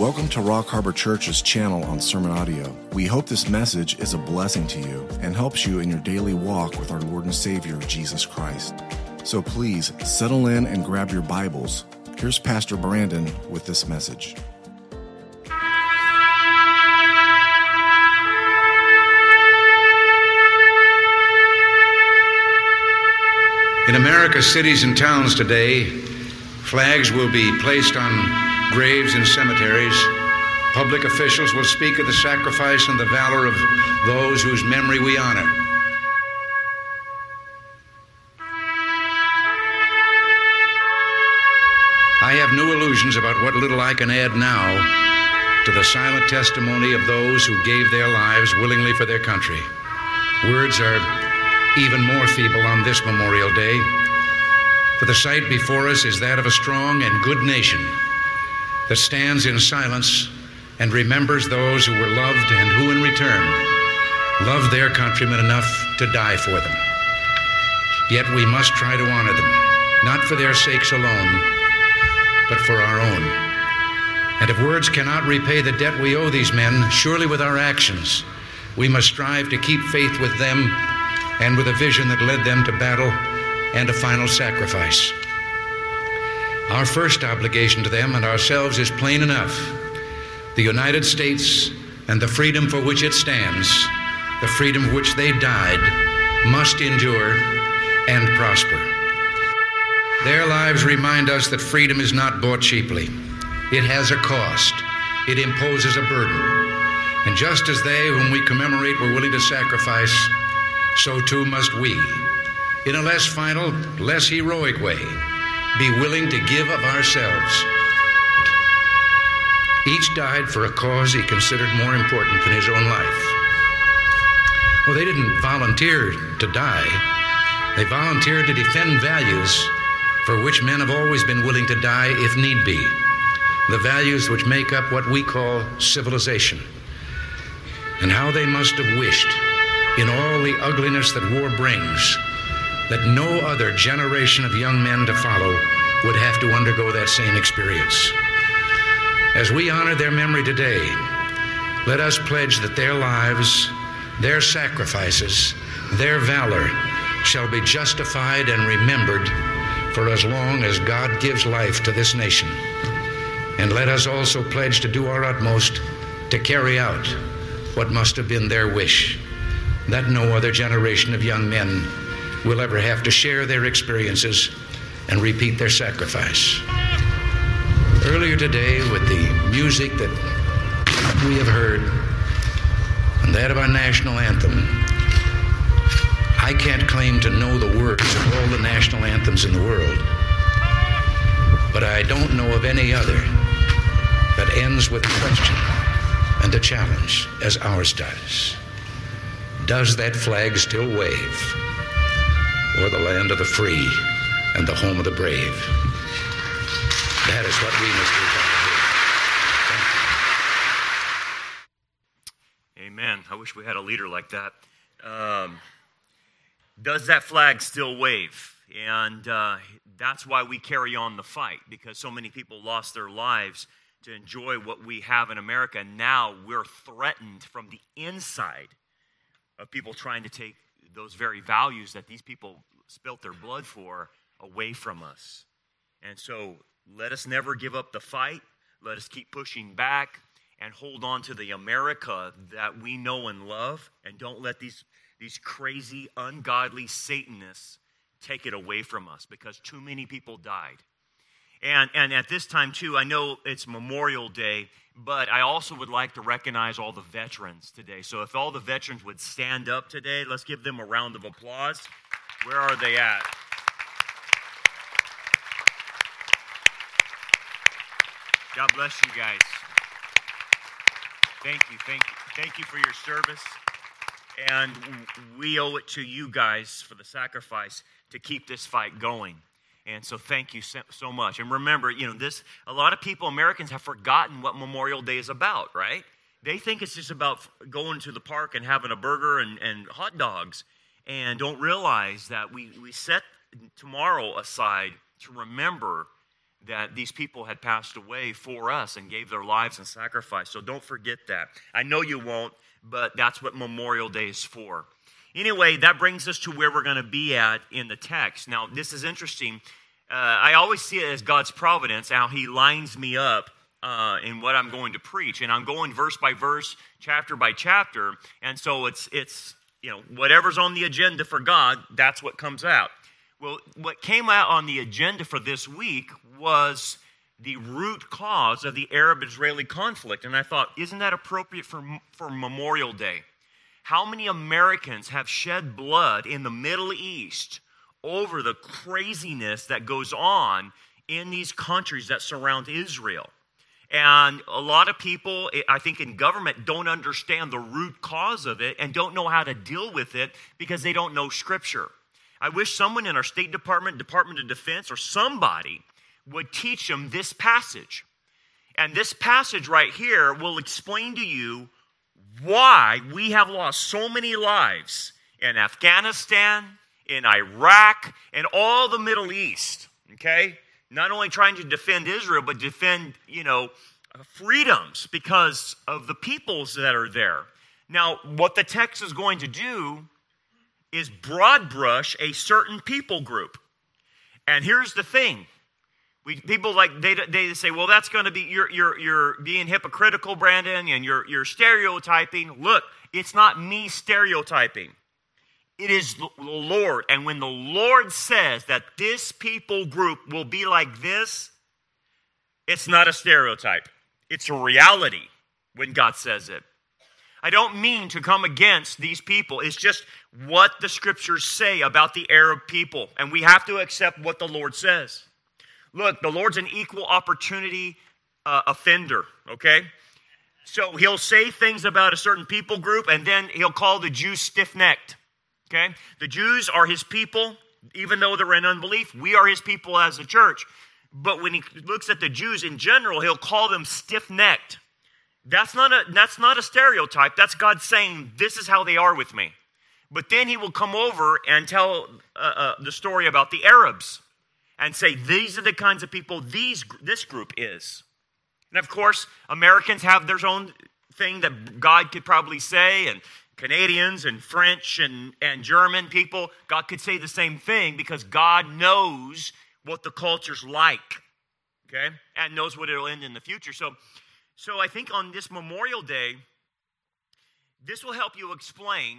Welcome to Rock Harbor Church's channel on Sermon Audio. We hope this message is a blessing to you and helps you in your daily walk with our Lord and Savior, Jesus Christ. So please settle in and grab your Bibles. Here's Pastor Brandon with this message. In America's cities and towns today, flags will be placed on graves and cemeteries. Public officials will speak of the sacrifice and the valor of those whose memory we honor. I have no illusions about what little I can add now to the silent testimony of those who gave their lives willingly for their country. Words are even more feeble on this Memorial Day, for the sight before us is that of a strong and good nation that stands in silence and remembers those who were loved and who, in return, loved their countrymen enough to die for them. Yet we must try to honor them, not for their sakes alone, but for our own. And if words cannot repay the debt we owe these men, surely with our actions, we must strive to keep faith with them and with a vision that led them to battle and a final sacrifice. Our first obligation to them and ourselves is plain enough. The United States and the freedom for which it stands, the freedom for which they died, must endure and prosper. Their lives remind us that freedom is not bought cheaply. It has a cost. It imposes a burden. And just as they whom we commemorate were willing to sacrifice, so too must we, in a less final, less heroic way, be willing to give of ourselves. Each died for a cause he considered more important than his own life. Well, they didn't volunteer to die, they volunteered to defend values for which men have always been willing to die if need be. The values which make up what we call civilization. And how they must have wished in all the ugliness that war brings, that no other generation of young men to follow would have to undergo that same experience. As we honor their memory today, let us pledge that their lives, their sacrifices, their valor shall be justified and remembered for as long as God gives life to this nation. And let us also pledge to do our utmost to carry out what must have been their wish that no other generation of young men will ever have to share their experiences and repeat their sacrifice. Earlier today, with the music that we have heard and that of our national anthem, I can't claim to know the words of all the national anthems in the world, but I don't know of any other that ends with a question and a challenge as ours does. Does that flag still wave? Or the land of the free and the home of the brave? That is what we must do. Amen. I wish we had a leader like that. Um, does that flag still wave? And uh, that's why we carry on the fight because so many people lost their lives to enjoy what we have in America. Now we're threatened from the inside of people trying to take those very values that these people spilt their blood for away from us. And so let us never give up the fight. Let us keep pushing back and hold on to the America that we know and love. And don't let these, these crazy, ungodly Satanists take it away from us because too many people died. And, and at this time, too, I know it's Memorial Day, but I also would like to recognize all the veterans today. So if all the veterans would stand up today, let's give them a round of applause. Where are they at? God bless you guys. Thank you, thank you, thank you for your service. And we owe it to you guys for the sacrifice to keep this fight going. And so thank you so much. And remember, you know, this a lot of people Americans have forgotten what Memorial Day is about, right? They think it's just about going to the park and having a burger and, and hot dogs and don't realize that we, we set tomorrow aside to remember that these people had passed away for us and gave their lives and sacrifice. So don't forget that. I know you won't, but that's what Memorial Day is for. Anyway, that brings us to where we're going to be at in the text. Now, this is interesting. Uh, I always see it as God's providence, how He lines me up uh, in what I'm going to preach, and I'm going verse by verse, chapter by chapter, and so it's it's you know whatever's on the agenda for God, that's what comes out. Well, what came out on the agenda for this week was the root cause of the Arab Israeli conflict. And I thought, isn't that appropriate for, for Memorial Day? How many Americans have shed blood in the Middle East over the craziness that goes on in these countries that surround Israel? And a lot of people, eh, I think, in government don't understand the root cause of it and don't know how to deal with it because they don't know Scripture. I wish someone in our State Department, Department of Defense, or somebody would teach them this passage. And this passage right here will explain to you why we have lost so many lives in Afghanistan, in Iraq, and all the Middle East. Okay? Not only trying to defend Israel, but defend, you know, freedoms because of the peoples that are there. Now, what the text is going to do is broad brush a certain people group. And here's the thing. We, people like they, they say, well, that's going to be you're, you're, you're being hypocritical, Brandon, and you're, you're stereotyping. Look, it's not me stereotyping. It is the Lord. And when the Lord says that this people group will be like this, it's not a stereotype. It's a reality when God says it. I don't mean to come against these people. It's just what the scriptures say about the Arab people, and we have to accept what the Lord says. Look, the Lord's an equal opportunity uh, offender, okay? So he'll say things about a certain people group, and then he'll call the Jews stiff necked, okay? The Jews are his people, even though they're in unbelief. We are his people as a church. But when he looks at the Jews in general, he'll call them stiff necked. That's not a that's not a stereotype. That's God saying this is how they are with me. But then he will come over and tell uh, uh, the story about the Arabs and say these are the kinds of people these this group is. And of course, Americans have their own thing that God could probably say, and Canadians and French and, and German people, God could say the same thing because God knows what the culture's like, okay, and knows what it'll end in the future. So so I think on this Memorial Day, this will help you explain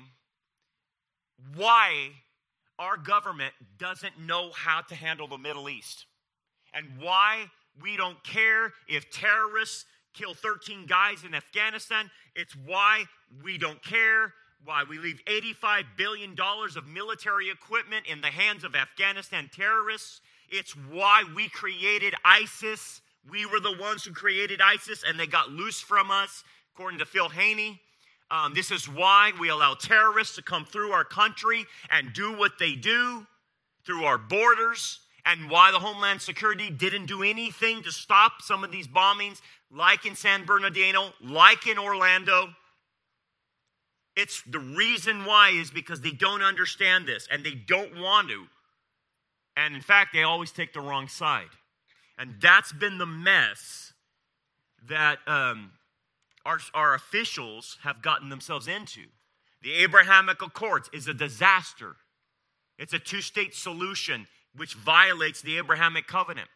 why our government doesn't know how to handle the Middle East and why we don't care if terrorists kill 13 guys in Afghanistan. It's why we don't care why we leave $85 billion of military equipment in the hands of Afghanistan terrorists. It's why we created ISIS we were the ones who created ISIS and they got loose from us, according to Phil Haney. Um, this is why we allow terrorists to come through our country and do what they do through our borders, and why the Homeland Security didn't do anything to stop some of these bombings, like in San Bernardino, like in Orlando. It's the reason why is because they don't understand this and they don't want to. And in fact, they always take the wrong side. And that's been the mess that um, our, our officials have gotten themselves into. The Abrahamic Accords is a disaster. It's a two state solution which violates the Abrahamic covenant.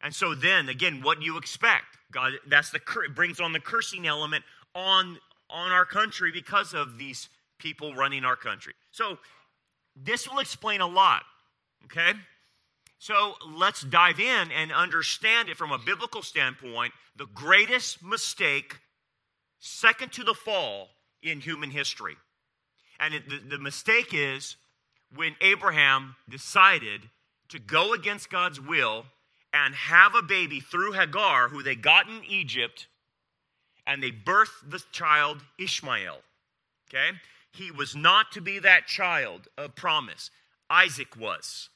And so then, again, what do you expect? God, that's the brings on the cursing element on on our country because of these people running our country. So this will explain a lot. Okay? So let's dive in and understand it from a biblical standpoint. The greatest mistake, second to the fall in human history. And it, the, the mistake is when Abraham decided to go against God's will and have a baby through Hagar, who they got in Egypt, and they birthed the child Ishmael. Okay? He was not to be that child of promise, Isaac was.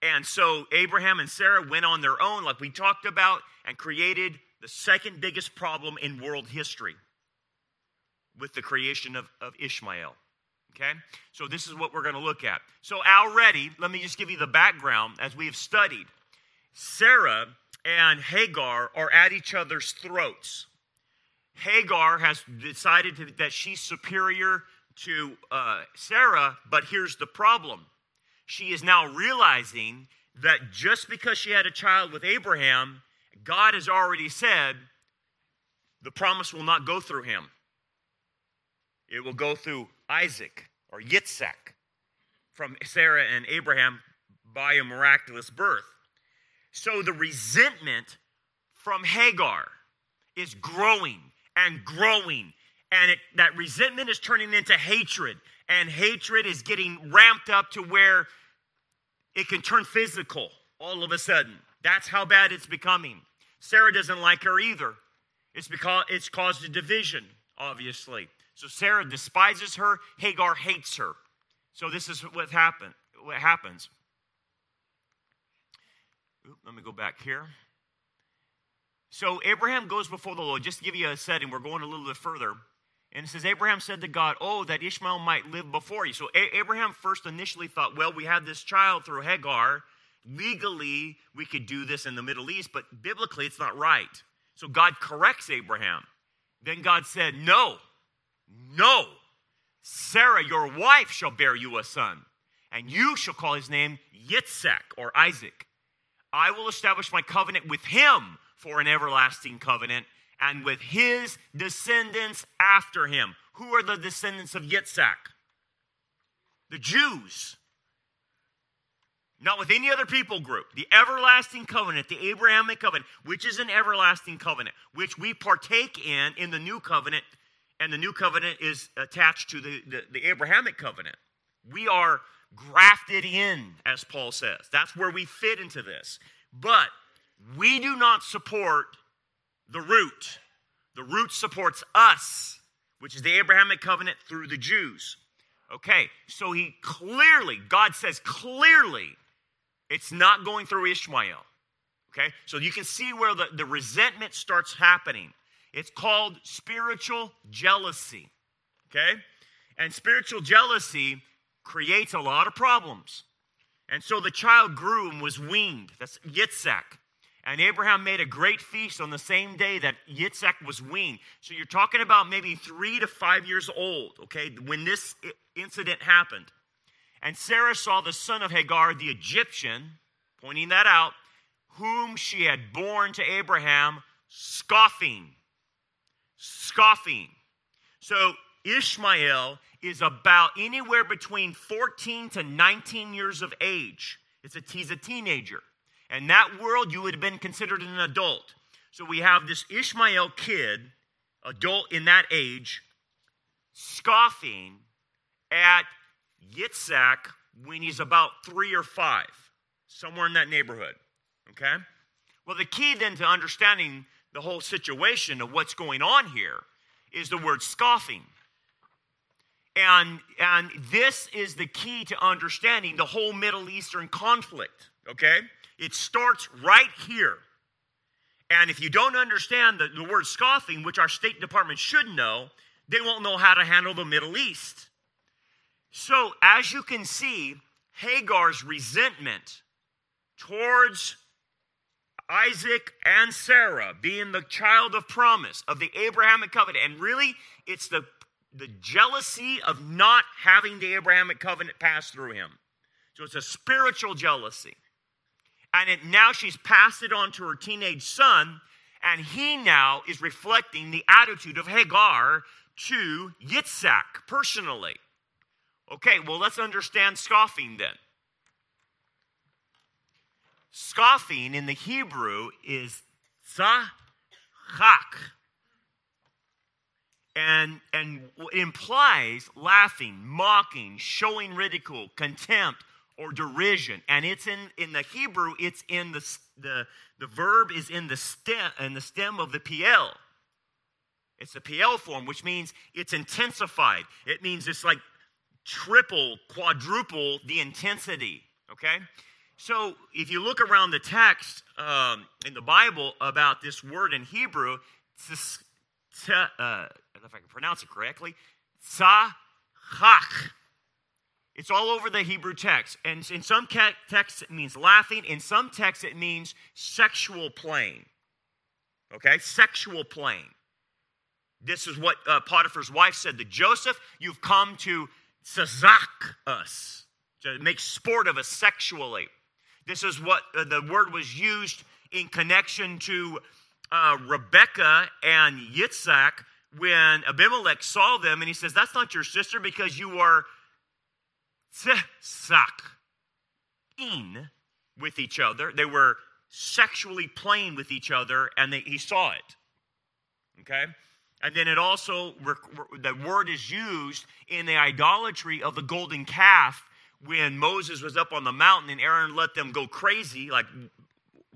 And so Abraham and Sarah went on their own, like we talked about, and created the second biggest problem in world history with the creation of, of Ishmael. Okay? So this is what we're going to look at. So already, let me just give you the background as we have studied. Sarah and Hagar are at each other's throats. Hagar has decided to, that she's superior to uh, Sarah, but here's the problem. She is now realizing that just because she had a child with Abraham, God has already said the promise will not go through him. It will go through Isaac or Yitzhak from Sarah and Abraham by a miraculous birth. So the resentment from Hagar is growing and growing. And it, that resentment is turning into hatred. And hatred is getting ramped up to where it can turn physical all of a sudden. That's how bad it's becoming. Sarah doesn't like her either. It's because it's caused a division, obviously. So Sarah despises her, Hagar hates her. So this is what happened. What happens? Oop, let me go back here. So Abraham goes before the Lord. Just to give you a setting, we're going a little bit further. And it says, Abraham said to God, Oh, that Ishmael might live before you. So a- Abraham first initially thought, Well, we have this child through Hagar. Legally, we could do this in the Middle East, but biblically, it's not right. So God corrects Abraham. Then God said, No, no. Sarah, your wife, shall bear you a son, and you shall call his name Yitzhak or Isaac. I will establish my covenant with him for an everlasting covenant and with his descendants after him. Who are the descendants of Yitzhak? The Jews. Not with any other people group. The everlasting covenant, the Abrahamic covenant, which is an everlasting covenant, which we partake in in the new covenant, and the new covenant is attached to the, the, the Abrahamic covenant. We are grafted in, as Paul says. That's where we fit into this. But we do not support the root. The root supports us, which is the Abrahamic covenant through the Jews. Okay, so he clearly, God says clearly, it's not going through Ishmael. Okay, so you can see where the, the resentment starts happening. It's called spiritual jealousy. Okay, and spiritual jealousy creates a lot of problems. And so the child grew and was weaned. That's Yitzhak. And Abraham made a great feast on the same day that Yitzhak was weaned. So you're talking about maybe three to five years old, okay, when this incident happened. And Sarah saw the son of Hagar, the Egyptian, pointing that out, whom she had borne to Abraham, scoffing. Scoffing. So Ishmael is about anywhere between 14 to 19 years of age. It's a, he's a teenager. In that world, you would have been considered an adult. So we have this Ishmael kid, adult in that age, scoffing at Yitzhak when he's about three or five, somewhere in that neighborhood. Okay? Well, the key then to understanding the whole situation of what's going on here is the word scoffing. And, and this is the key to understanding the whole Middle Eastern conflict, okay? It starts right here. And if you don't understand the, the word scoffing, which our State Department should know, they won't know how to handle the Middle East. So, as you can see, Hagar's resentment towards Isaac and Sarah being the child of promise of the Abrahamic covenant, and really it's the the jealousy of not having the Abrahamic covenant pass through him. So it's a spiritual jealousy. And it, now she's passed it on to her teenage son, and he now is reflecting the attitude of Hagar to Yitzhak personally. Okay, well, let's understand scoffing then. Scoffing in the Hebrew is tzahak and, and implies laughing, mocking, showing ridicule, contempt, or derision. And it's in, in the Hebrew, it's in the, the, the verb is in the stem in the stem of the Piel. It's a Piel form, which means it's intensified. It means it's like triple, quadruple the intensity. Okay? So if you look around the text um, in the Bible about this word in Hebrew, it's uh, Don't know if I can pronounce it correctly, tzahak. It's all over the Hebrew text. And in some texts, it means laughing. In some texts, it means sexual playing. Okay? Sexual playing. This is what uh, Potiphar's wife said to Joseph You've come to sazak us, to make sport of us sexually. This is what uh, the word was used in connection to uh, Rebecca and Yitzhak when Abimelech saw them and he says, That's not your sister because you are in with each other. They were sexually playing with each other and they, he saw it. Okay? And then it also, the word is used in the idolatry of the golden calf when Moses was up on the mountain and Aaron let them go crazy like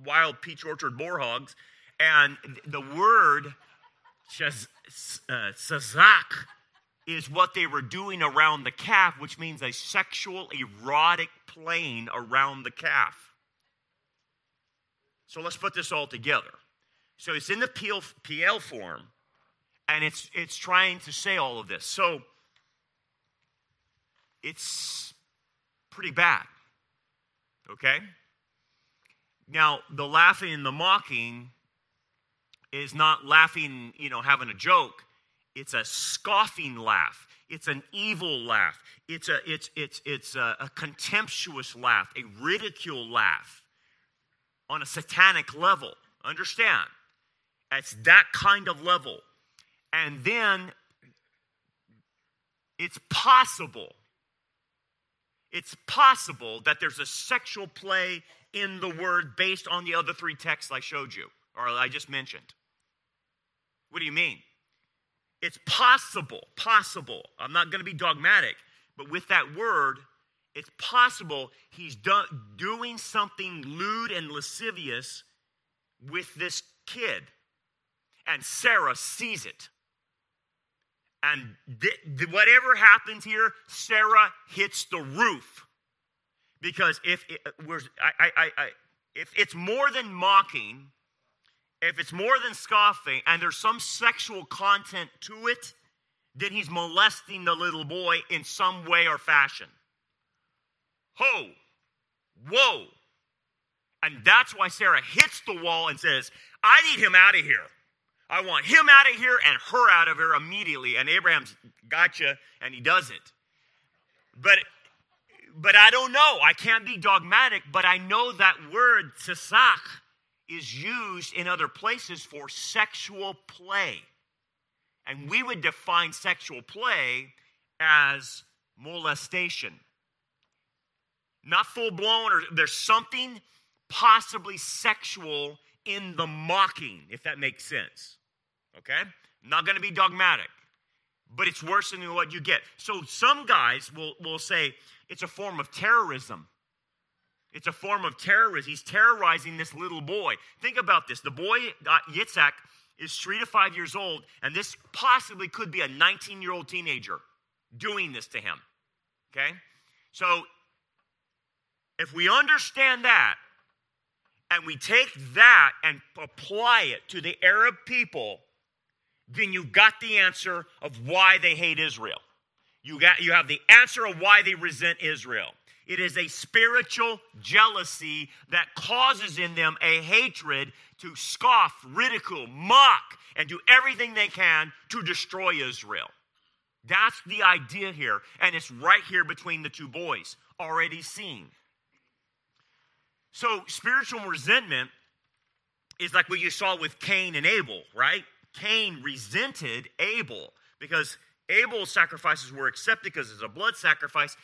wild peach orchard boar hogs. And the word shaz, uh, sazak is what they were doing around the calf, which means a sexual, erotic plane around the calf. So let's put this all together. So it's in the Piel, Piel form, and it's, it's trying to say all of this. So it's pretty bad. Okay? Now, the laughing and the mocking is not laughing, you know, having a joke. It's a scoffing laugh. It's an evil laugh. It's a it's it's it's a, a contemptuous laugh, a ridicule laugh on a satanic level. Understand? It's that kind of level. And then it's possible, it's possible that there's a sexual play in the word based on the other three texts I showed you or I just mentioned. What do you mean? It's possible, possible. I'm not going to be dogmatic, but with that word, it's possible he's do- doing something lewd and lascivious with this kid. And Sarah sees it. And th- th- whatever happens here, Sarah hits the roof. Because if it, I, I, I, if it's more than mocking, if it's more than scoffing and there's some sexual content to it, then he's molesting the little boy in some way or fashion. Ho! Whoa! And that's why Sarah hits the wall and says, I need him out of here. I want him out of here and her out of here immediately. And Abraham's gotcha, and he does it. But but I don't know. I can't be dogmatic, but I know that word tzach is used in other places for sexual play. And we would define sexual play as molestation. Not full blown, or there's something possibly sexual in the mocking, if that makes sense. Okay? Not to be dogmatic, but it's worse than what you get. So some guys will, will say it's a form of terrorism. It's a form of terrorism. He's terrorizing this little boy. Think about this. The boy, uh, Yitzhak, is three to five years old, and this possibly could be a 19 year old teenager doing this to him. Okay? So, if we understand that, and we take that and apply it to the Arab people, then you got the answer of why they hate Israel. You, got, you have the answer of why they resent Israel. It is a spiritual jealousy that causes in them a hatred to scoff, ridicule, mock, and do everything they can to destroy Israel. That's the idea here, and it's right here between the two boys, already seen. So, spiritual resentment is like what you saw with Cain and Abel, right? Cain resented Abel because Abel's sacrifices were accepted because it's a blood sacrifice,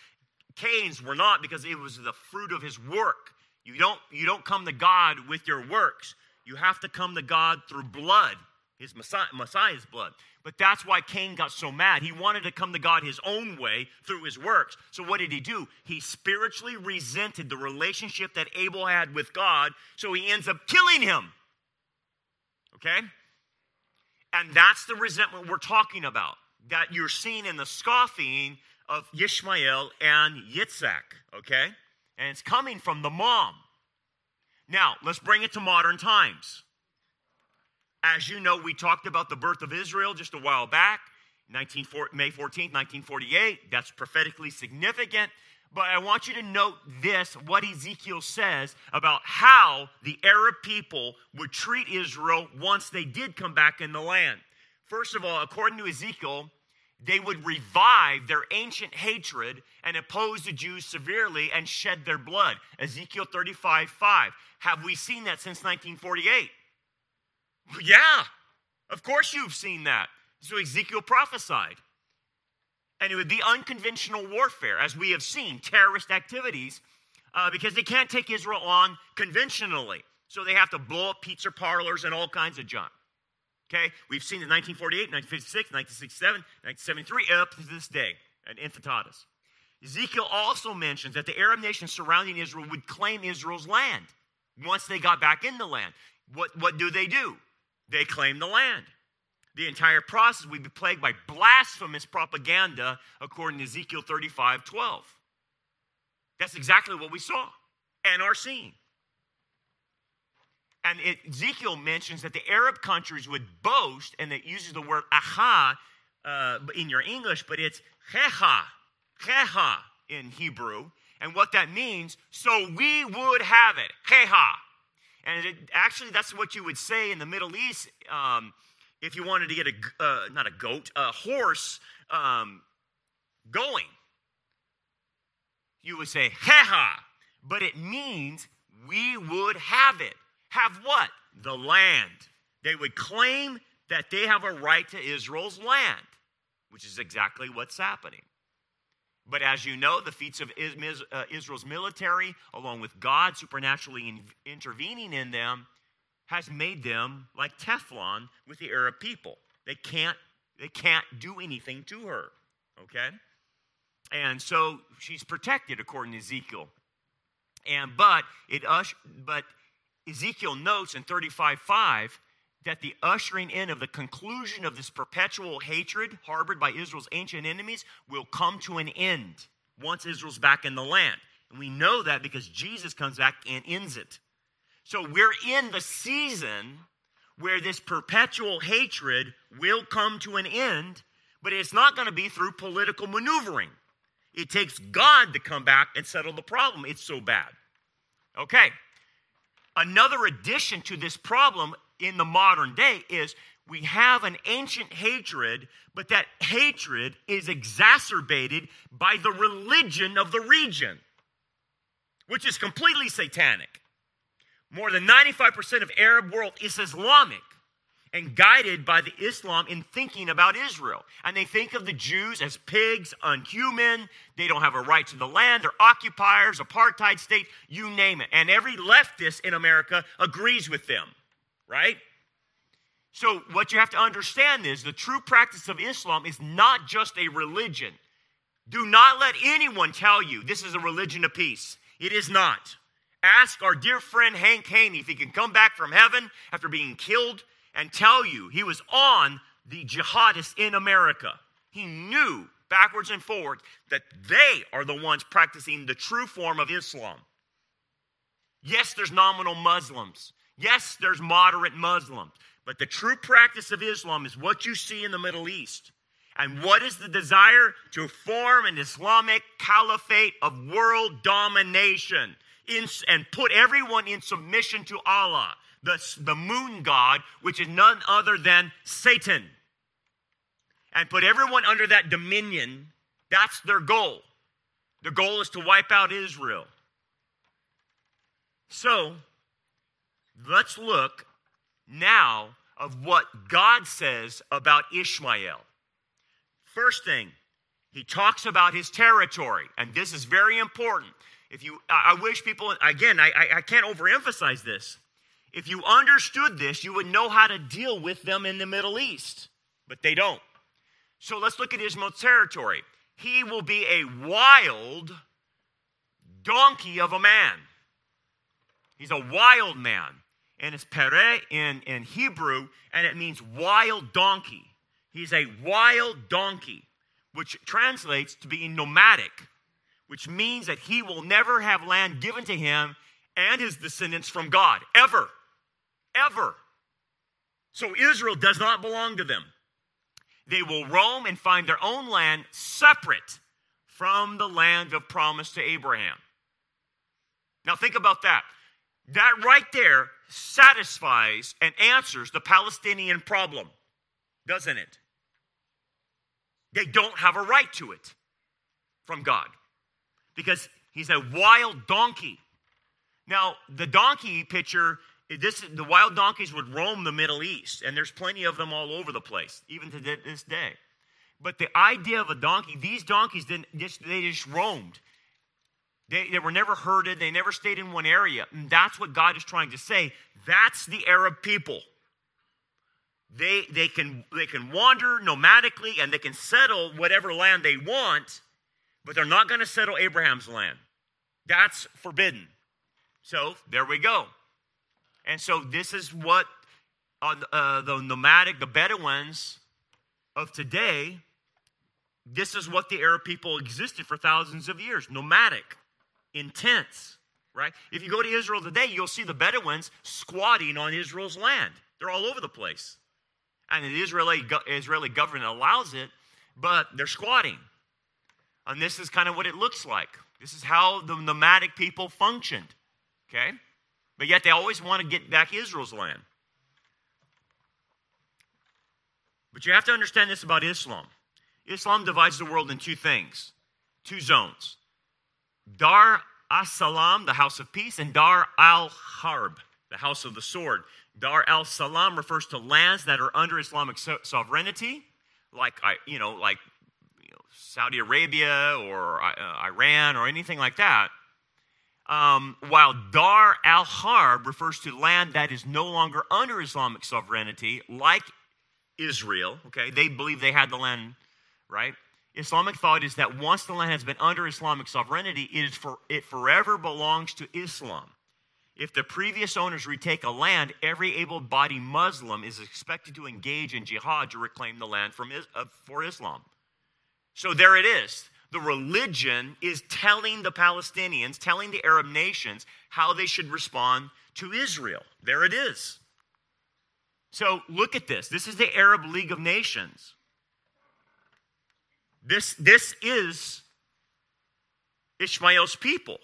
Cain's were not because it was the fruit of his work. You don't, you don't come to God with your works. You have to come to God through blood, his Messiah, Messiah's blood. But that's why Cain got so mad. He wanted to come to God his own way through his works. So what did he do? He spiritually resented the relationship that Abel had with God, so he ends up killing him. Okay? And that's the resentment we're talking about. That you're seeing in the scoffing of Yishmael and Yitzhak, okay? And it's coming from the mom. Now, let's bring it to modern times. As you know, we talked about the birth of Israel just a while back. 19, May 14th, 1948. That's prophetically significant. But I want you to note this what Ezekiel says about how the Arab people would treat Israel once they did come back in the land. First of all, according to Ezekiel, they would revive their ancient hatred and oppose the Jews severely and shed their blood. Ezekiel 35 5. Have we seen that since 1948? Yeah, of course you've seen that. So Ezekiel prophesied. And it would be unconventional warfare, as we have seen, terrorist activities, uh, because they can't take Israel on conventionally. So they have to blow up pizza parlors and all kinds of junk. Okay? We've seen it in 1948, 1956, 1967, 1973, up to this day at Intifada's. Ezekiel also mentions that the Arab nations surrounding Israel would claim Israel's land once they got back in the land. What, what do they do? They claim the land. The entire process would be plagued by blasphemous propaganda according to Ezekiel 35 12. That's exactly what we saw and are seeing. And it, Ezekiel mentions that the Arab countries would boast, and it uses the word aha uh, in your English, but it's cheha, cheha in Hebrew. And what that means, so we would have it, cheha. And it, actually, that's what you would say in the Middle East um, if you wanted to get a, uh, not a goat, a horse um, going. You would say, cheha. But it means we would have it have what? The land. They would claim that they have a right to Israel's land, which is exactly what's happening. But as you know, the feats of uh, Israel's military, along with God supernaturally intervening in them, has made them like Teflon with the Arab people. They can't, they can't do anything to her. Okay? And so she's protected according to Ezekiel. And but it but Ezekiel notes in 35:5 that the ushering in of the conclusion of this perpetual hatred harbored by Israel's ancient enemies will come to an end once Israel's back in the land. And we know that because Jesus comes back and ends it. So we're in the season where this perpetual hatred will come to an end, but it's not going to be through political maneuvering. It takes God to come back and settle the problem. It's so bad. Okay. Another addition to this problem in the modern day is we have an ancient hatred, but that hatred is exacerbated by the religion of the region, which is completely satanic. More than 95% of Arab world is Islamic and guided by the Islam in thinking about Israel. And they think of the Jews as pigs, unhuman. They don't have a right to the land. They're occupiers, apartheid state, you name it. And every leftist in America agrees with them, right? So, what you have to understand is the true practice of Islam is not just a religion. Do not let anyone tell you this is a religion of peace. It is not. Ask our dear friend Hank Haney if he can come back from heaven after being killed and tell you he was on the jihadists in America. He knew backwards and forwards that they are the ones practicing the true form of Islam. Yes, there's nominal Muslims. Yes, there's moderate Muslims. But the true practice of Islam is what you see in the Middle East. And what is the desire? To form an Islamic caliphate of world domination in, and put everyone in submission to Allah the, the moon god, which is none other than Satan, and put everyone under that dominion. That's their goal. The goal is to wipe out Israel. So, let's look now of what God says about Ishmael. First thing, he talks about his territory, and this is very important. If you, I wish people, again, I, I, I can't overemphasize this. If you understood this, you would know how to deal with them in the Middle East, but they don't. So let's look at Ishmael's territory. He will be a wild donkey of a man. He's a wild man. And it's pere in, in Hebrew, and it means wild donkey. He's a wild donkey, which translates to being nomadic, which means that he will never have land given to him and his descendants from God, ever ever. So Israel does not belong to them. They will roam and find their own land separate from the land of promise to Abraham. Now, think about that. That right there satisfies and answers the Palestinian problem, doesn't it? They don't have a right to it from God because he's a wild donkey. Now, the donkey picture, this, the wild donkeys would roam the Middle East, and there's plenty of them all over the place, even to this day. But the idea of a donkey, these donkeys didn't just they just roamed. They, they were never herded, they never stayed in one area. And that's what God is trying to say. That's the Arab people. They, they, can, they can wander nomadically and they can settle whatever land they want, but they're not going to settle Abraham's land. That's forbidden. So there we go. And so this is what uh, uh, the nomadic, the Bedouins of today, this is what the Arab people existed for thousands of years nomadic, intense, right? If you go to Israel today, you'll see the Bedouins squatting on Israel's land. They're all over the place. And the Israeli, Israeli government allows it, but they're squatting. And this is kind of what it looks like. This is how the nomadic people functioned. Okay? But yet they always want to get back Israel's land. But you have to understand this about Islam. Islam divides the world in two things, two zones. Dar as-Salam, the house of peace, and Dar al-Harb, the house of the sword. Dar al-Salam refers to lands that are under Islamic so- sovereignty, like you know, like you know, Saudi Arabia or uh, Iran or anything like that. Um, while Dar al Harb refers to land that is no longer under Islamic sovereignty, like Israel, okay, they believe they had the land, right? Islamic thought is that once the land has been under Islamic sovereignty, it, is for, it forever belongs to Islam. If the previous owners retake a land, every able bodied Muslim is expected to engage in jihad to reclaim the land from, uh, for Islam. So there it is the religion is telling the Palestinians, telling the Arab nations how they should respond to Israel. There it is. So look at this. This is the Arab League of Nations. This, this is Ishmael's people.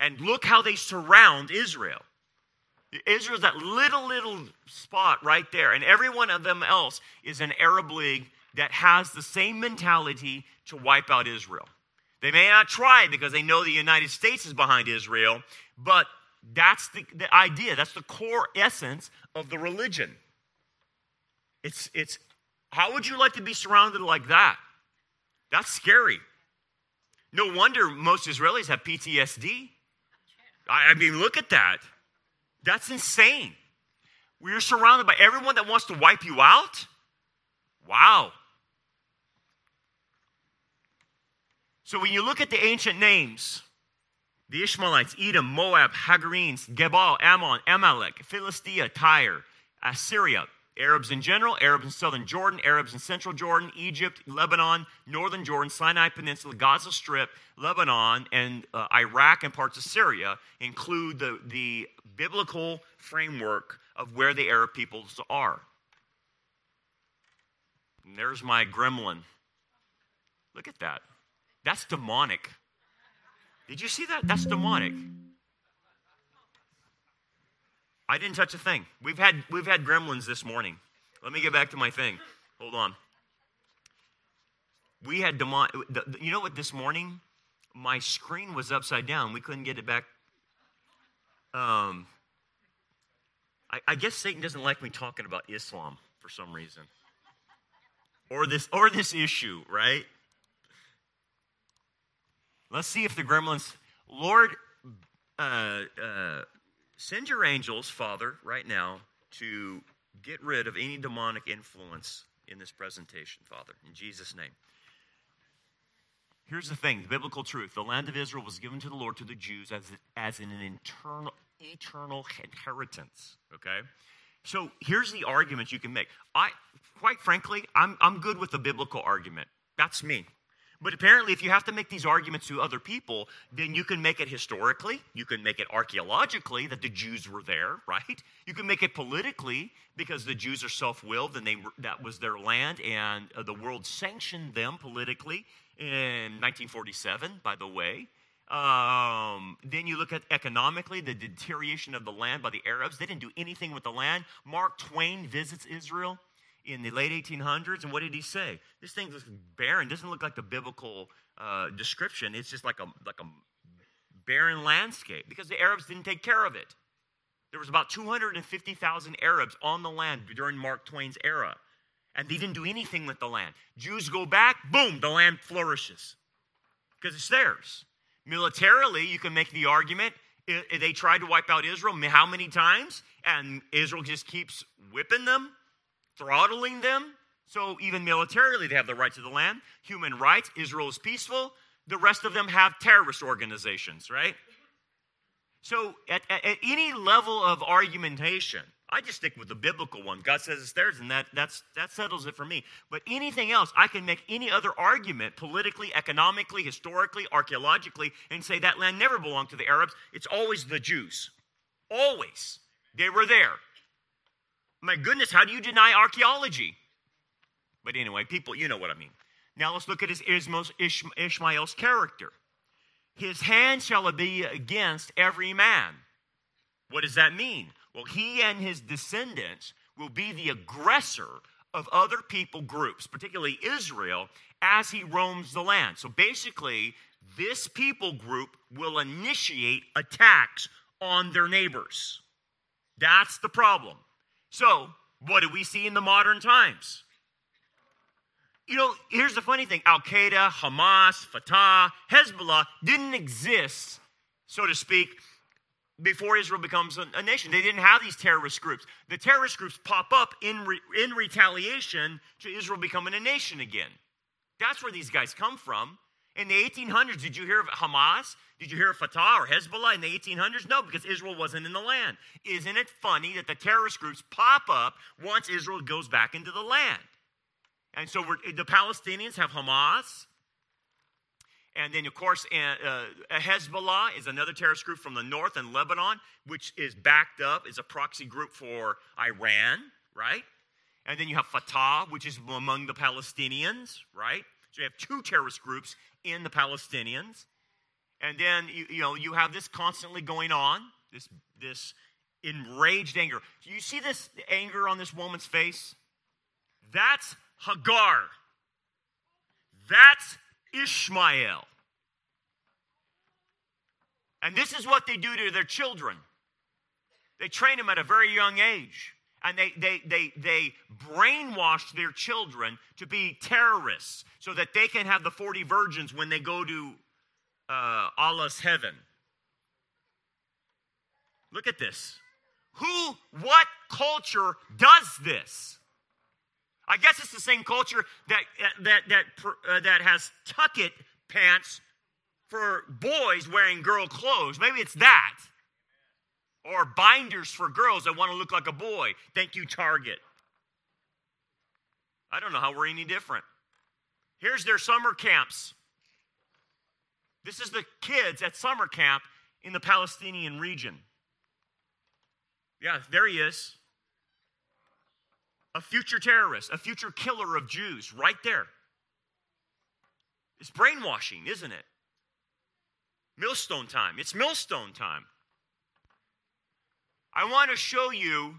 And look how they surround Israel. Israel's that little, little spot right there. And every one of them else is an Arab League that has the same mentality to wipe out Israel. They may not try because they know the United States is behind Israel, but that's the, the idea. That's the core essence of the religion. It's, it's how would you like to be surrounded like that? That's scary. No wonder most Israelis have PTSD. I, I mean, look at that. That's insane. We're surrounded by everyone that wants to wipe you out. Wow. So when you look at the ancient names, the Ishmaelites, Edom, Moab, Hagarenes, Gebal, Ammon, Amalek, Philistia, Tyre, Assyria, Arabs in general, Arabs in southern Jordan, Arabs in central Jordan, Egypt, Lebanon, northern Jordan, Sinai Peninsula, Gaza Strip, Lebanon, and uh, Iraq and parts of Syria include the, the biblical framework of where the Arab peoples are. And there's my gremlin. Look at that. That's demonic. Did you see that? That's demonic. I didn't touch a thing. We've had we've had gremlins this morning. Let me get back to my thing. Hold on. We had demon. You know what? This morning, my screen was upside down. We couldn't get it back. Um, I, I guess Satan doesn't like me talking about Islam for some reason, or this or this issue, right? Let's see if the gremlins, Lord, uh, uh, send your angels, Father, right now to get rid of any demonic influence in this presentation, Father, in Jesus' name. Here's the thing the biblical truth the land of Israel was given to the Lord, to the Jews, as, as an internal, eternal inheritance, okay? So here's the argument you can make. I, quite frankly, I'm, I'm good with the biblical argument. That's me. But apparently, if you have to make these arguments to other people, then you can make it historically, you can make it archaeologically that the Jews were there, right? You can make it politically because the Jews are self-willed and they that was their land, and uh, the world sanctioned them politically in 1947. By the way, um, then you look at economically the deterioration of the land by the Arabs. They didn't do anything with the land. Mark Twain visits Israel in the late 1800s, and what did he say? This thing looks barren. Doesn't look like the biblical uh, description. It's just like a like a barren landscape because the Arabs didn't take care of it. There was about 250,000 Arabs on the land during Mark Twain's era, and they didn't do anything with the land. Jews go back, boom, the land flourishes because it's theirs. Militarily, you can make the argument they tried to wipe out Israel how many times? And Israel just keeps whipping them throttling them. So even militarily, they have the right to the land. Human rights, Israel is peaceful. The rest of them have terrorist organizations, right? So at, at, at any level of argumentation, I just stick with the biblical one. God says it's theirs, and that, that's, that settles it for me. But anything else, I can make any other argument politically, economically, historically, archaeologically, and say that land never belonged to the Arabs. It's always the Jews. Always. They were there. My goodness, how do you deny archaeology? But anyway, people, you know what I mean. Now let's look at his Ishmael's character. His hand shall be against every man. What does that mean? Well, he and his descendants will be the aggressor of other people groups, particularly Israel, as he roams the land. So basically, this people group will initiate attacks on their neighbors. That's the problem. So, what do we see in the modern times? You know, here's the funny thing Al Qaeda, Hamas, Fatah, Hezbollah didn't exist, so to speak, before Israel becomes a, nation. They didn't have these terrorist groups. The terrorist groups pop up in, re, in retaliation to Israel becoming a nation again. That's where these guys come from. In the 1800s, did you hear of Hamas? Did you hear of Fatah or Hezbollah in the 1800s? No, because Israel wasn't in the land. Isn't it funny that the terrorist groups pop up once Israel goes back into the land? And so the Palestinians have Hamas. And then, of course, uh, Hezbollah is another terrorist group from the north in Lebanon, which is backed up, is a proxy group for Iran, right? And then you have Fatah, which is among the Palestinians, right? So you have two terrorist groups in the Palestinians. And then you, you know you have this constantly going on, this this enraged anger. Do you see this anger on this woman's face? That's Hagar. That's Ishmael. And this is what they do to their children. They train them at a very young age. And they, they, they, they brainwash their children to be terrorists so that they can have the 40 virgins when they go to uh, Allah's heaven. Look at this. Who, what culture does this? I guess it's the same culture that that that uh, that has tucket pants for boys wearing girl clothes. Maybe it's that, or binders for girls that want to look like a boy. Thank you, Target. I don't know how we're any different. Here's their summer camps. This is the kids at summer camp in the Palestinian region. Yeah, there he is. A future terrorist, a future killer of Jews, right there. It's brainwashing, isn't it? Millstone time. It's millstone time. I want to show you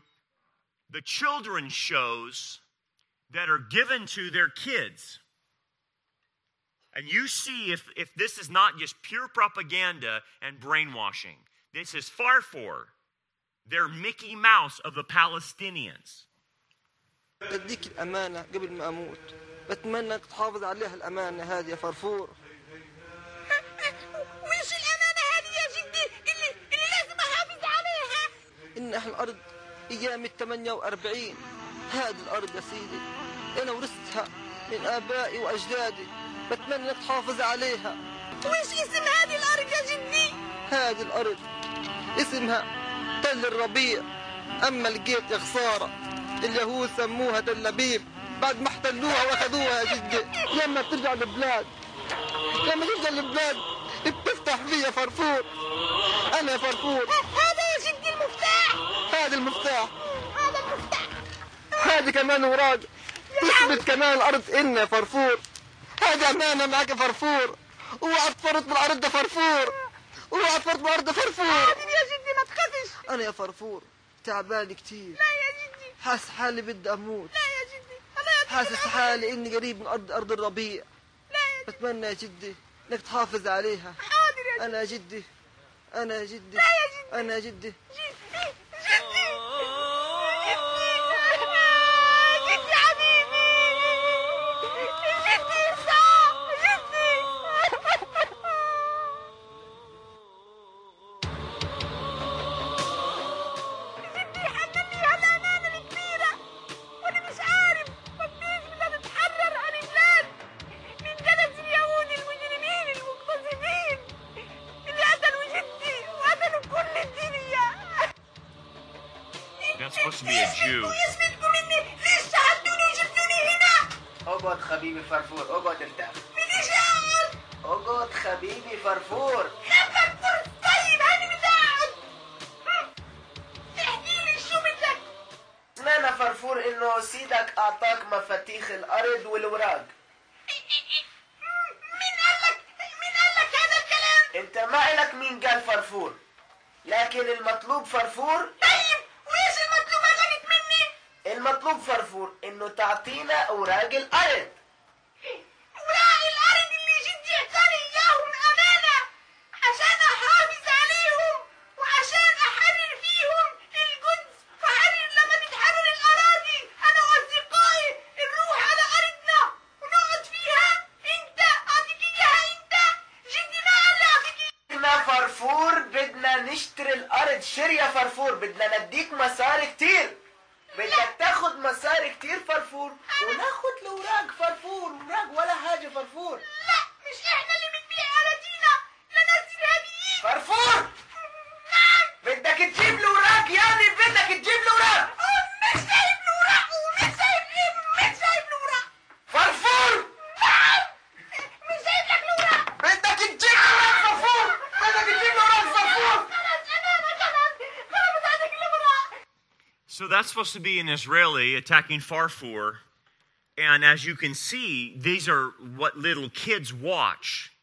the children's shows that are given to their kids. And you see if, if this is not just pure propaganda and brainwashing. This is Farfur their Mickey Mouse of the Palestinians. بديك الأمانة قبل ما أموت بتمنى تحافظ عليها الأمانة هذه يا فرفور إن أهل الأرض أيام ال 48 هذه الأرض يا سيدي أنا ورثتها من آبائي وأجدادي بتمنى إنك تحافظ عليها. وش اسم هذه الأرض يا جدي؟ هذه الأرض اسمها تل الربيع أما لقيت يا خساره اليهود سموها تل أبيب بعد ما احتلوها وأخذوها يا جدي. لما بترجع البلاد لما تبدا البلاد بتفتح فيها فرفور. أنا فرفور هذا يا جدي المفتاح هذا المفتاح. هذا المفتاح. هذه كمان وراق تثبت كمان الأرض إن فرفور. هذه امانه معك فرفور. اوعى تفرط بالأرض ده فرفور. اوعى تفرط بالأرض ده فرفور. حاضر يا جدي ما تخافش. أنا يا فرفور. تعبان كتير. لا يا جدي. حاسس حالي بدي أموت. لا يا جدي. أنا حاسس حالي إني قريب من ارض أرض الربيع. لا يا جدي. بتمنى يا جدي إنك تحافظ عليها. حاضر يا جدي. أنا يا جدي. أنا يا جدي. لا يا جدي. أنا يا جدي. جدي. فرفور طيب وايش المطلوب منك مني؟ المطلوب فرفور إنه تعطينا أوراق الأرض يا فرفور بدنا نديك مسار كتير. بدك تاخد مسار كتير فرفور وناخد الاوراق فرفور اوراق ولا حاجة فرفور. لا مش إحنا اللي بنبيع اراضينا لناس إرهابيين. فرفور! نعم بدك تجيب الاوراق يعني بدك تجيب الاوراق So that's supposed to be an Israeli attacking Farfur. And as you can see, these are what little kids watch.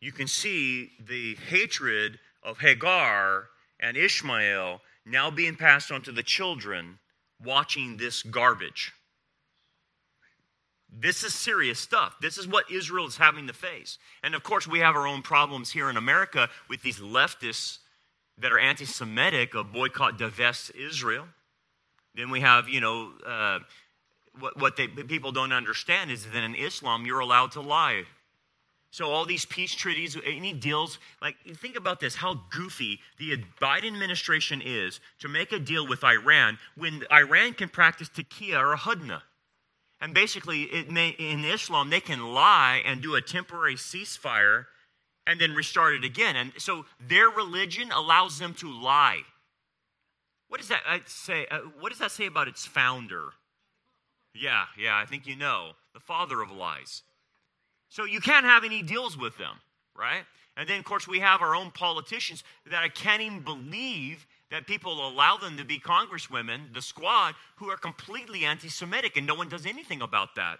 You can see the hatred of Hagar and Ishmael now being passed on to the children watching this garbage. This is serious stuff. This is what Israel is having to face. And of course, we have our own problems here in America with these leftists that are anti Semitic of boycott, divest Israel. Then we have, you know, uh, what, what they, people don't understand is that in Islam, you're allowed to lie. So all these peace treaties, any deals, like think about this, how goofy the Biden administration is to make a deal with Iran when Iran can practice taqiyya or hudna. And basically, may, in Islam, they can lie and do a temporary ceasefire and then restart it again. And so their religion allows them to lie. What does that uh, say? Uh, what does that say about its founder? Yeah, yeah, I think you know. The father of lies. So you can't have any deals with them, right? And then, of course, we have our own politicians that I can't even believe that people allow them to be congresswomen, the squad, who are completely anti Semitic, and no one does anything about that.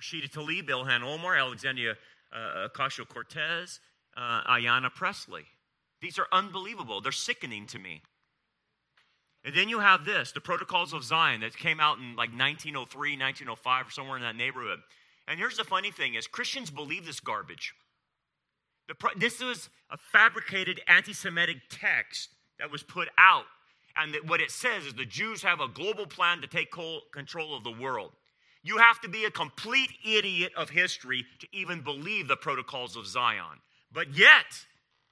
Rashida Tlaib, Ilhan Omar, Alexandria uh, Ocasio Cortez, uh, Ayanna Presley. These are unbelievable. They're sickening to me. And then you have this, the Protocols of Zion that came out in like 1903, 1905, or somewhere in that neighborhood. And here's the funny thing is Christians believe this garbage. This was a fabricated anti-Semitic text that was put out. And what it says is the Jews have a global plan to take control of the world. You have to be a complete idiot of history to even believe the protocols of Zion. But yet,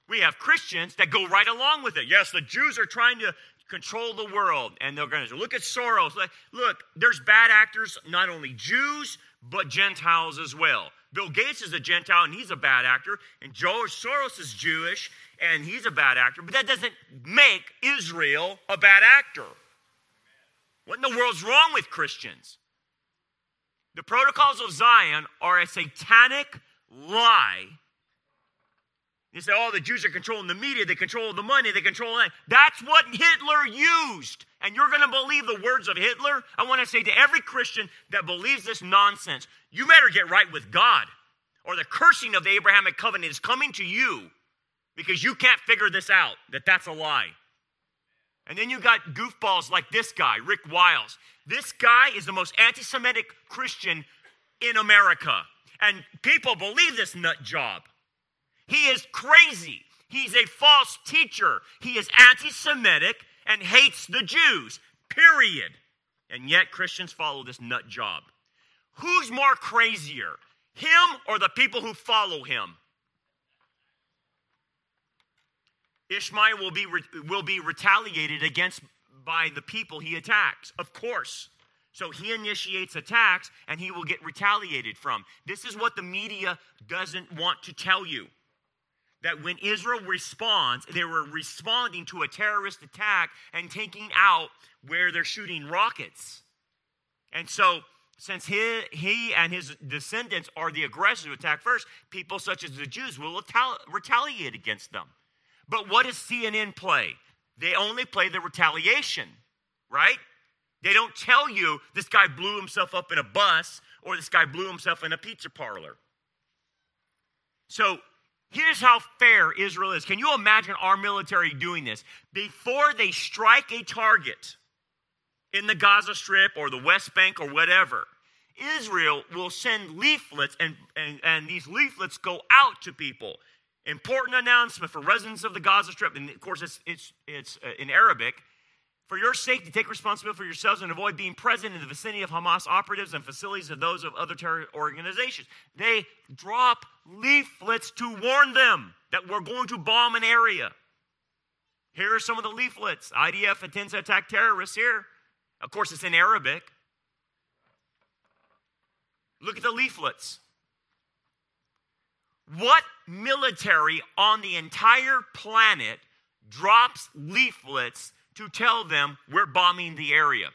we have Christians that go right along with it. Yes, the Jews are trying to control the world, and they're going to look at Soros. Look, there's bad actors, not only Jews, but Gentiles as well. Bill Gates is a Gentile, and he's a bad actor, and George Soros is Jewish, and he's a bad actor, but that doesn't make Israel a bad actor. What in the world's wrong with Christians? The protocols of Zion are a satanic lie. You say, oh, the Jews are controlling the media, they control the money, they control that. That's what Hitler used. And you're going to believe the words of Hitler? I want to say to every Christian that believes this nonsense, you better get right with God, or the cursing of the Abrahamic covenant is coming to you because you can't figure this out, that that's a lie. And then you got goofballs like this guy, Rick Wiles. This guy is the most anti Semitic Christian in America. And people believe this nut job. He is crazy. He's a false teacher. He is anti Semitic and hates the Jews, period. And yet Christians follow this nut job. Who's more crazier, him or the people who follow him? Ishmael will be, will be retaliated against by the people he attacks, of course. So he initiates attacks and he will get retaliated from. This is what the media doesn't want to tell you. That when Israel responds, they were responding to a terrorist attack and taking out where they're shooting rockets. And so, since he, he and his descendants are the aggressors who attack first, people such as the Jews will retaliate against them. But what does CNN play? They only play the retaliation, right? They don't tell you this guy blew himself up in a bus or this guy blew himself in a pizza parlor. So here's how fair Israel is. Can you imagine our military doing this? Before they strike a target in the Gaza Strip or the West Bank or whatever, Israel will send leaflets, and, and, and these leaflets go out to people important announcement for residents of the Gaza Strip, and of course it's, it's, it's uh, in Arabic. For your safety, take responsibility for yourselves and avoid being present in the vicinity of Hamas operatives and facilities of those of other terror organizations. They drop leaflets to warn them that we're going to bomb an area. Here are some of the leaflets. IDF intends to attack terrorists here. Of course, it's in Arabic. Look at the leaflets. What military on the entire planet drops leaflets to tell them we're bombing the area?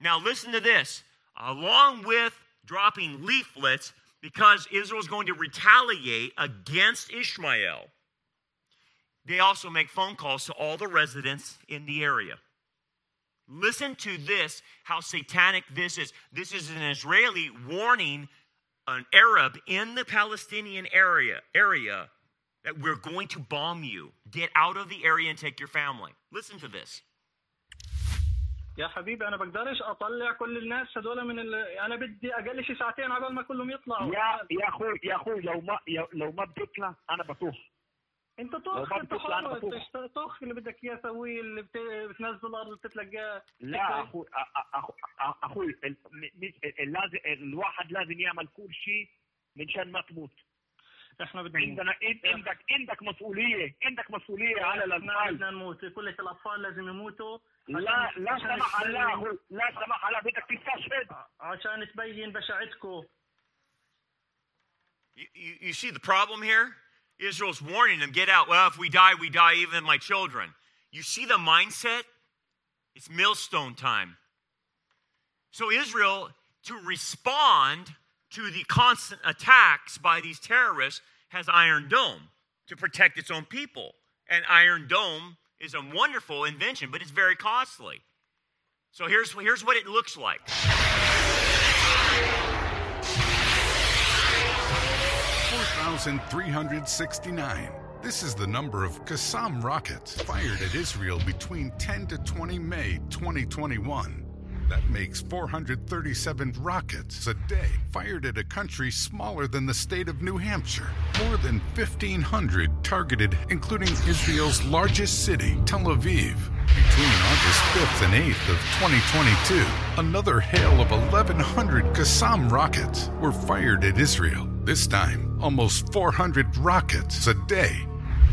Now, listen to this. Along with dropping leaflets, because Israel is going to retaliate against Ishmael, they also make phone calls to all the residents in the area. Listen to this, how satanic this is. This is an Israeli warning an Arab in the Palestinian area, area that we're going to bomb you. Get out of the area and take your family. Listen to this. يا حبيبي انا بقدرش اطلع كل الناس هذول من ال... انا بدي اقل شي ساعتين عبال ما كلهم يطلعوا يا يا اخوي يا اخوي لو ما لو ما بتطلع انا بطوح انت طخ انت حر طخ اللي بدك اياه سويه اللي بت... بتنزل الارض بتتلقاه لا اخوي اخوي لازم الواحد لازم يعمل كل شيء منشان ما تموت احنا بدنا عندنا عندك عندك مسؤوليه عندك مسؤوليه على الاطفال بدنا نموت كل الاطفال لازم يموتوا لا لا سمح الله لا سمح الله بدك تستشهد عشان تبين بشاعتكم You, you, you see the problem here? Israel's warning them, get out. Well, if we die, we die, even my children. You see the mindset? It's millstone time. So, Israel, to respond to the constant attacks by these terrorists, has Iron Dome to protect its own people. And Iron Dome is a wonderful invention, but it's very costly. So, here's, here's what it looks like. 4,369. This is the number of Qassam rockets fired at Israel between 10 to 20 May 2021. That makes 437 rockets a day fired at a country smaller than the state of New Hampshire. More than 1,500 targeted, including Israel's largest city, Tel Aviv. Between August 5th and 8th of 2022, another hail of 1,100 Qassam rockets were fired at Israel. This time, almost 400 rockets a day.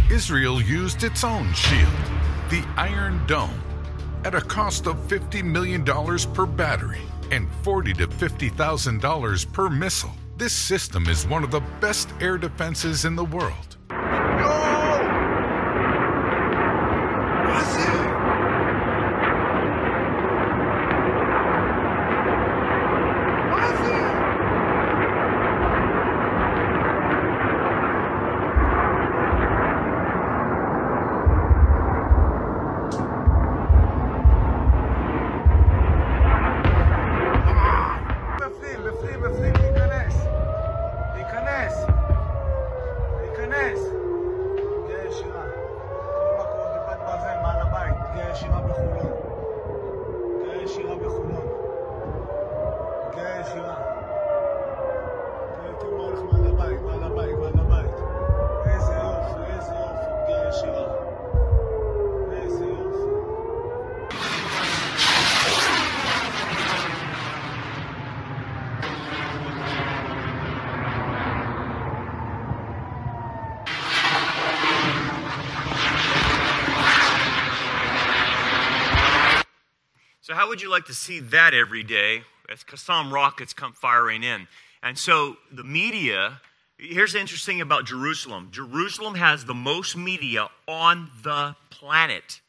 Israel used its own shield, the Iron Dome at a cost of $50 million per battery and 40 to $50,000 per missile. This system is one of the best air defenses in the world. So, how would you like to see that every day as Qassam rockets come firing in? And so, the media, here's the interesting thing about Jerusalem Jerusalem has the most media on the planet.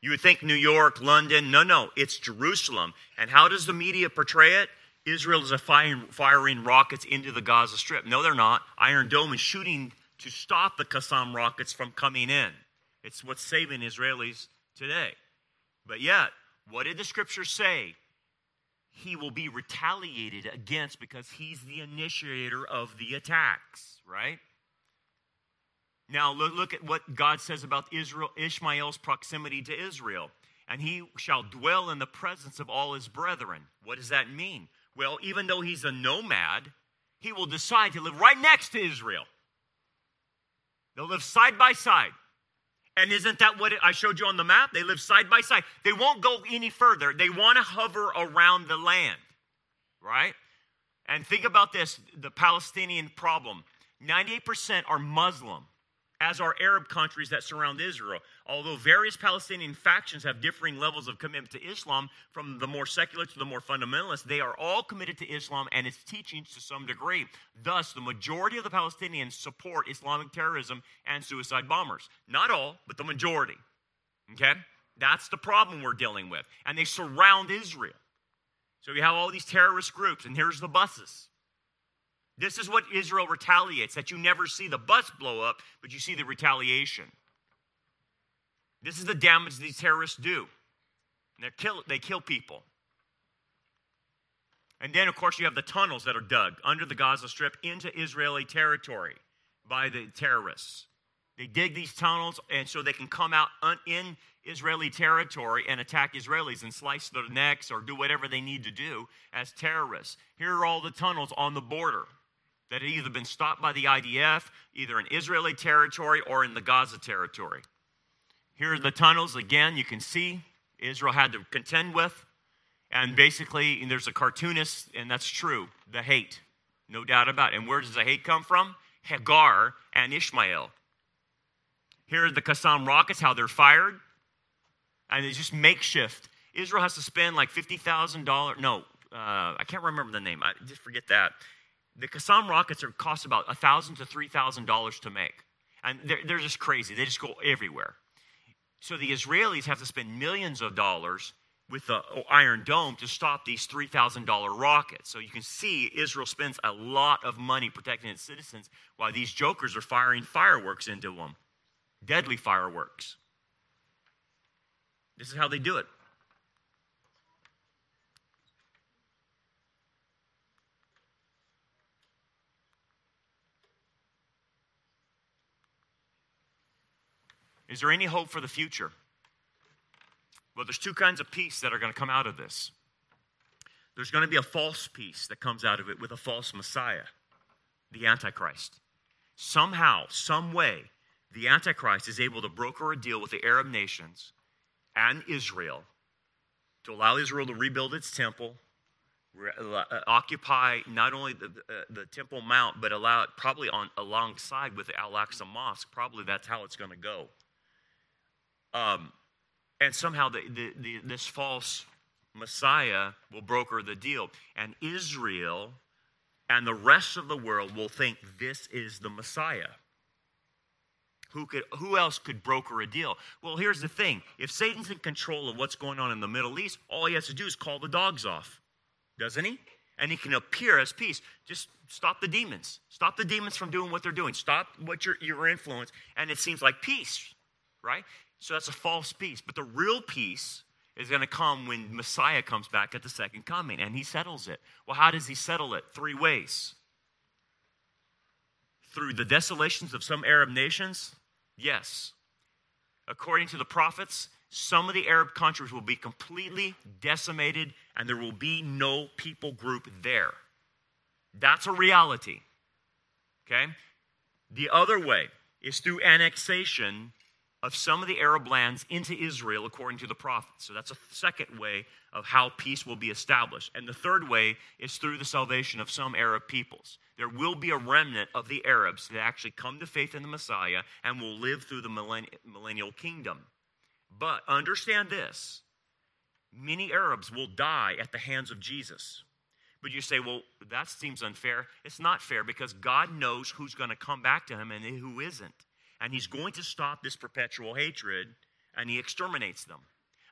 You would think New York, London. No, no, it's Jerusalem. And how does the media portray it? Israel is firing, firing rockets into the Gaza Strip. No, they're not. Iron Dome is shooting to stop the Qassam rockets from coming in. It's what's saving Israelis today. But yet, what did the scripture say? He will be retaliated against because he's the initiator of the attacks, right? Now, look, at what God says about Israel, Ishmael's proximity to Israel. And he shall dwell in the presence of all his brethren. What does that mean? Well, even though he's a nomad, he will decide to live right next to Israel. They'll live side by side. And isn't that what I showed you on the map? They live side by side. They won't go any further. They want to hover around the land, right? And think about this the Palestinian problem 98% are Muslim as are Arab countries that surround Israel. Although various Palestinian factions have differing levels of commitment to Islam, from the more secular to the more fundamentalist, they are all committed to Islam and its teachings to some degree. Thus, the majority of the Palestinians support Islamic terrorism and suicide bombers. Not all, but the majority. Okay? That's the problem we're dealing with. And they surround Israel. So you have all these terrorist groups, and here's the buses. This is what Israel retaliates that you never see the bus blow up, but you see the retaliation. This is the damage these terrorists do. They kill, they kill people. And then, of course, you have the tunnels that are dug under the Gaza Strip into Israeli territory by the terrorists. They dig these tunnels, and so they can come out un- in Israeli territory and attack Israelis and slice their necks or do whatever they need to do as terrorists. Here are all the tunnels on the border that had either been stopped by the IDF, either in Israeli territory or in the Gaza territory. Here are the tunnels again, you can see Israel had to contend with. And basically, and there's a cartoonist, and that's true, the hate, no doubt about it. And where does the hate come from? Hagar and Ishmael. Here are the Qassam rockets, how they're fired. And it's just makeshift. Israel has to spend like $50,000. No, uh, I can't remember the name. I just forget that the Qassam rockets are cost about thousand to three thousand dollars to make, and they're, they're just crazy. They just go everywhere. So the Israelis have to spend millions of dollars with the Iron Dome to stop these three thousand dollar rockets. So you can see Israel spends a lot of money protecting its citizens, while these jokers are firing fireworks into them, deadly fireworks. This is how they do it. Is there any hope for the future? Well, there's two kinds of peace that are going to come out of this. There's going to be a false peace that comes out of it with a false Messiah, the Antichrist. Somehow, some way, the Antichrist is able to broker a deal with the Arab nations and Israel to allow Israel to rebuild its temple, uh, occupy not only the, the, uh, the, Temple Mount, but allow it probably on alongside with the Al Aqsa Mosque. Probably that's how it's going to go. Um, and somehow the, the, the, this false Messiah will broker the deal. And Israel and the rest of the world will think this is the Messiah. Who, could, who else could broker a deal? Well, here's the thing if Satan's in control of what's going on in the Middle East, all he has to do is call the dogs off, doesn't he? And he can appear as peace. Just stop the demons. Stop the demons from doing what they're doing. Stop what your, your influence. And it seems like peace, right? So that's a false peace. But the real peace is going to come when Messiah comes back at the second coming and he settles it. Well, how does he settle it? Three ways. Through the desolations of some Arab nations? Yes. According to the prophets, some of the Arab countries will be completely decimated and there will be no people group there. That's a reality. Okay? The other way is through annexation of some of the Arab lands into Israel according to the prophets. So that's a second way of how peace will be established. And the third way is through the salvation of some Arab peoples. There will be a remnant of the Arabs that actually come to faith in the Messiah and will live through the millennial kingdom. But understand this many Arabs will die at the hands of Jesus. But you say, well, that seems unfair. It's not fair because God knows who's going to come back to him and who isn't. And he's going to stop this perpetual hatred and he exterminates them.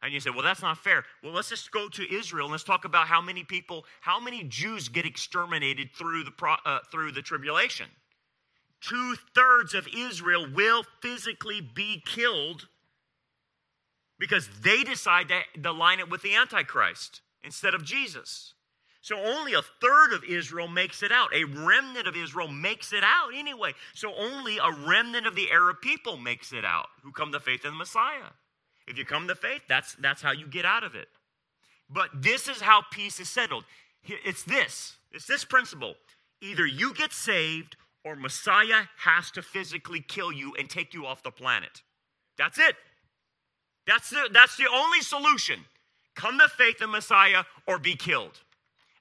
And you say, well, that's not fair. Well, let's just go to Israel and let's talk about how many people, how many Jews get exterminated through the, uh, through the tribulation. Two thirds of Israel will physically be killed because they decide to, line it with the Antichrist instead of Jesus. So only a third of Israel makes it out. A remnant of Israel makes it out anyway. So only a remnant of the Arab people makes it out who come to faith in the Messiah. If you come to faith, that's, that's how you get out of it. But this is how peace is settled. It's this. It's this principle. Either you get saved or Messiah has to physically kill you and take you off the planet. That's it. That's the, that's the only solution. Come to faith in Messiah or be killed.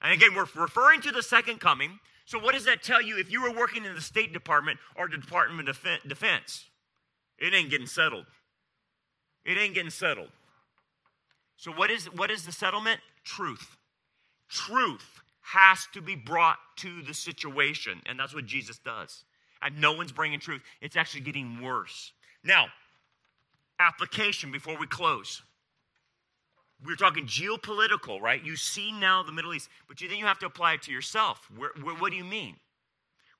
And again, we're referring to the second coming. So, what does that tell you if you were working in the State Department or the Department of Defense? It ain't getting settled. It ain't getting settled. So, what is, what is the settlement? Truth. Truth has to be brought to the situation, and that's what Jesus does. And no one's bringing truth. It's actually getting worse. Now, application before we close. We're talking geopolitical, right? You see now the Middle East, but you, then you have to apply it to yourself. Where, where, what do you mean?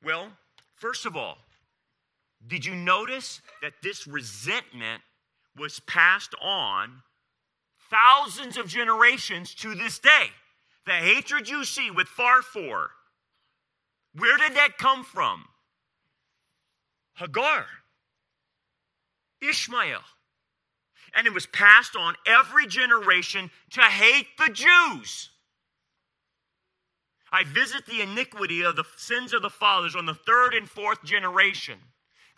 Well, first of all, did you notice that this resentment was passed on thousands of generations to this day? The hatred you see with Farfur, where did that come from? Hagar, Ishmael, and it was passed on every generation to hate the Jews. I visit the iniquity of the sins of the fathers on the third and fourth generation.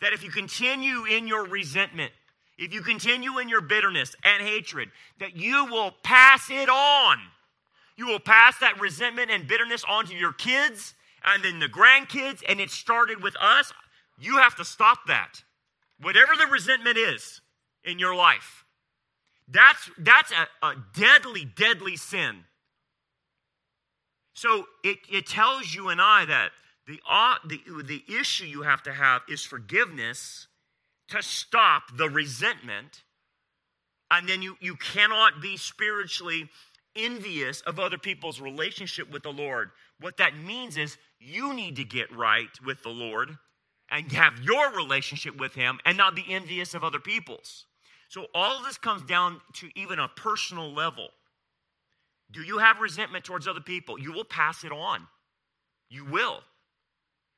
That if you continue in your resentment, if you continue in your bitterness and hatred, that you will pass it on. You will pass that resentment and bitterness on to your kids and then the grandkids, and it started with us. You have to stop that. Whatever the resentment is in your life, that's, that's a, a deadly, deadly sin. So it, it tells you and I that the, uh, the, the issue you have to have is forgiveness to stop the resentment. And then you, you cannot be spiritually envious of other people's relationship with the Lord. What that means is you need to get right with the Lord and have your relationship with Him and not be envious of other people's. So all of this comes down to even a personal level. Do you have resentment towards other people? You will pass it on. You will.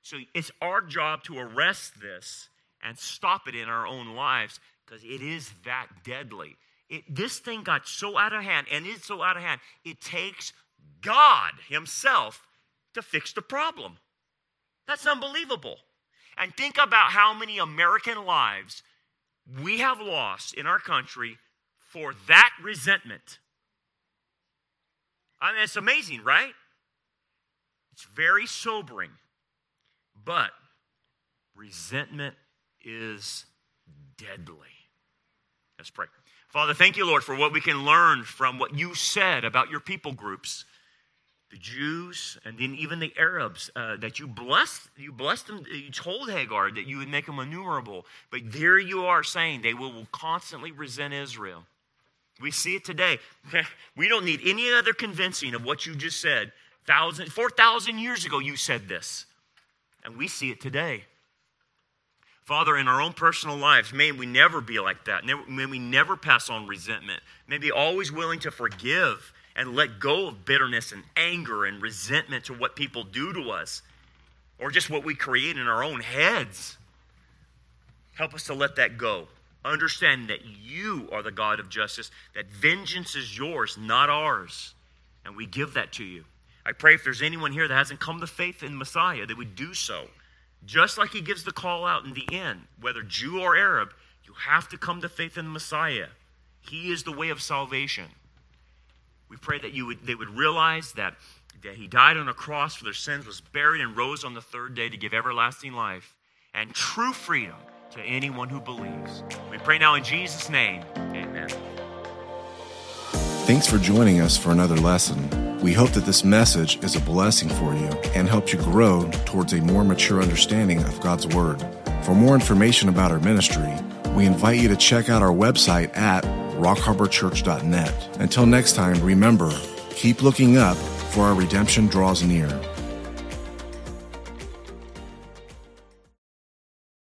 So it's our job to arrest this and stop it in our own lives because it is that deadly. It, this thing got so out of hand, and it's so out of hand, it takes God Himself to fix the problem. That's unbelievable. And think about how many American lives we have lost in our country for that resentment. I mean, it's amazing, right? It's very sobering. But resentment is deadly. Let's pray. Father, thank you, Lord, for what we can learn from what you said about your people groups the Jews, and then even the Arabs, uh, that you blessed, you blessed them, you told Hagar that you would make them innumerable. But there you are saying they will, will constantly resent Israel. We see it today. we don't need any other convincing of what you just said. 4,000 years ago, you said this. And we see it today. Father, in our own personal lives, may we never be like that. May we never pass on resentment. May be always willing to forgive and let go of bitterness and anger and resentment to what people do to us or just what we create in our own heads. Help us to let that go. Understand that you are the God of justice, that vengeance is yours, not ours. And we give that to you. I pray if there's anyone here that hasn't come to faith in Messiah, they would do so. Just like he gives the call out in the end, whether Jew or Arab, you have to come to faith in Messiah. He is the way of salvation. We pray that you would, they would realize that, that he died on a cross for their sins, was buried, and rose on the third day to give everlasting life and true freedom to anyone who believes. We pray now in Jesus' name. Amen. Thanks for joining us for another lesson. We hope that this message is a blessing for you and helps you grow towards a more mature understanding of God's Word. For more information about our ministry, we invite you to check out our website at rockharborchurch.net. Until next time, remember, keep looking up, for our redemption draws near.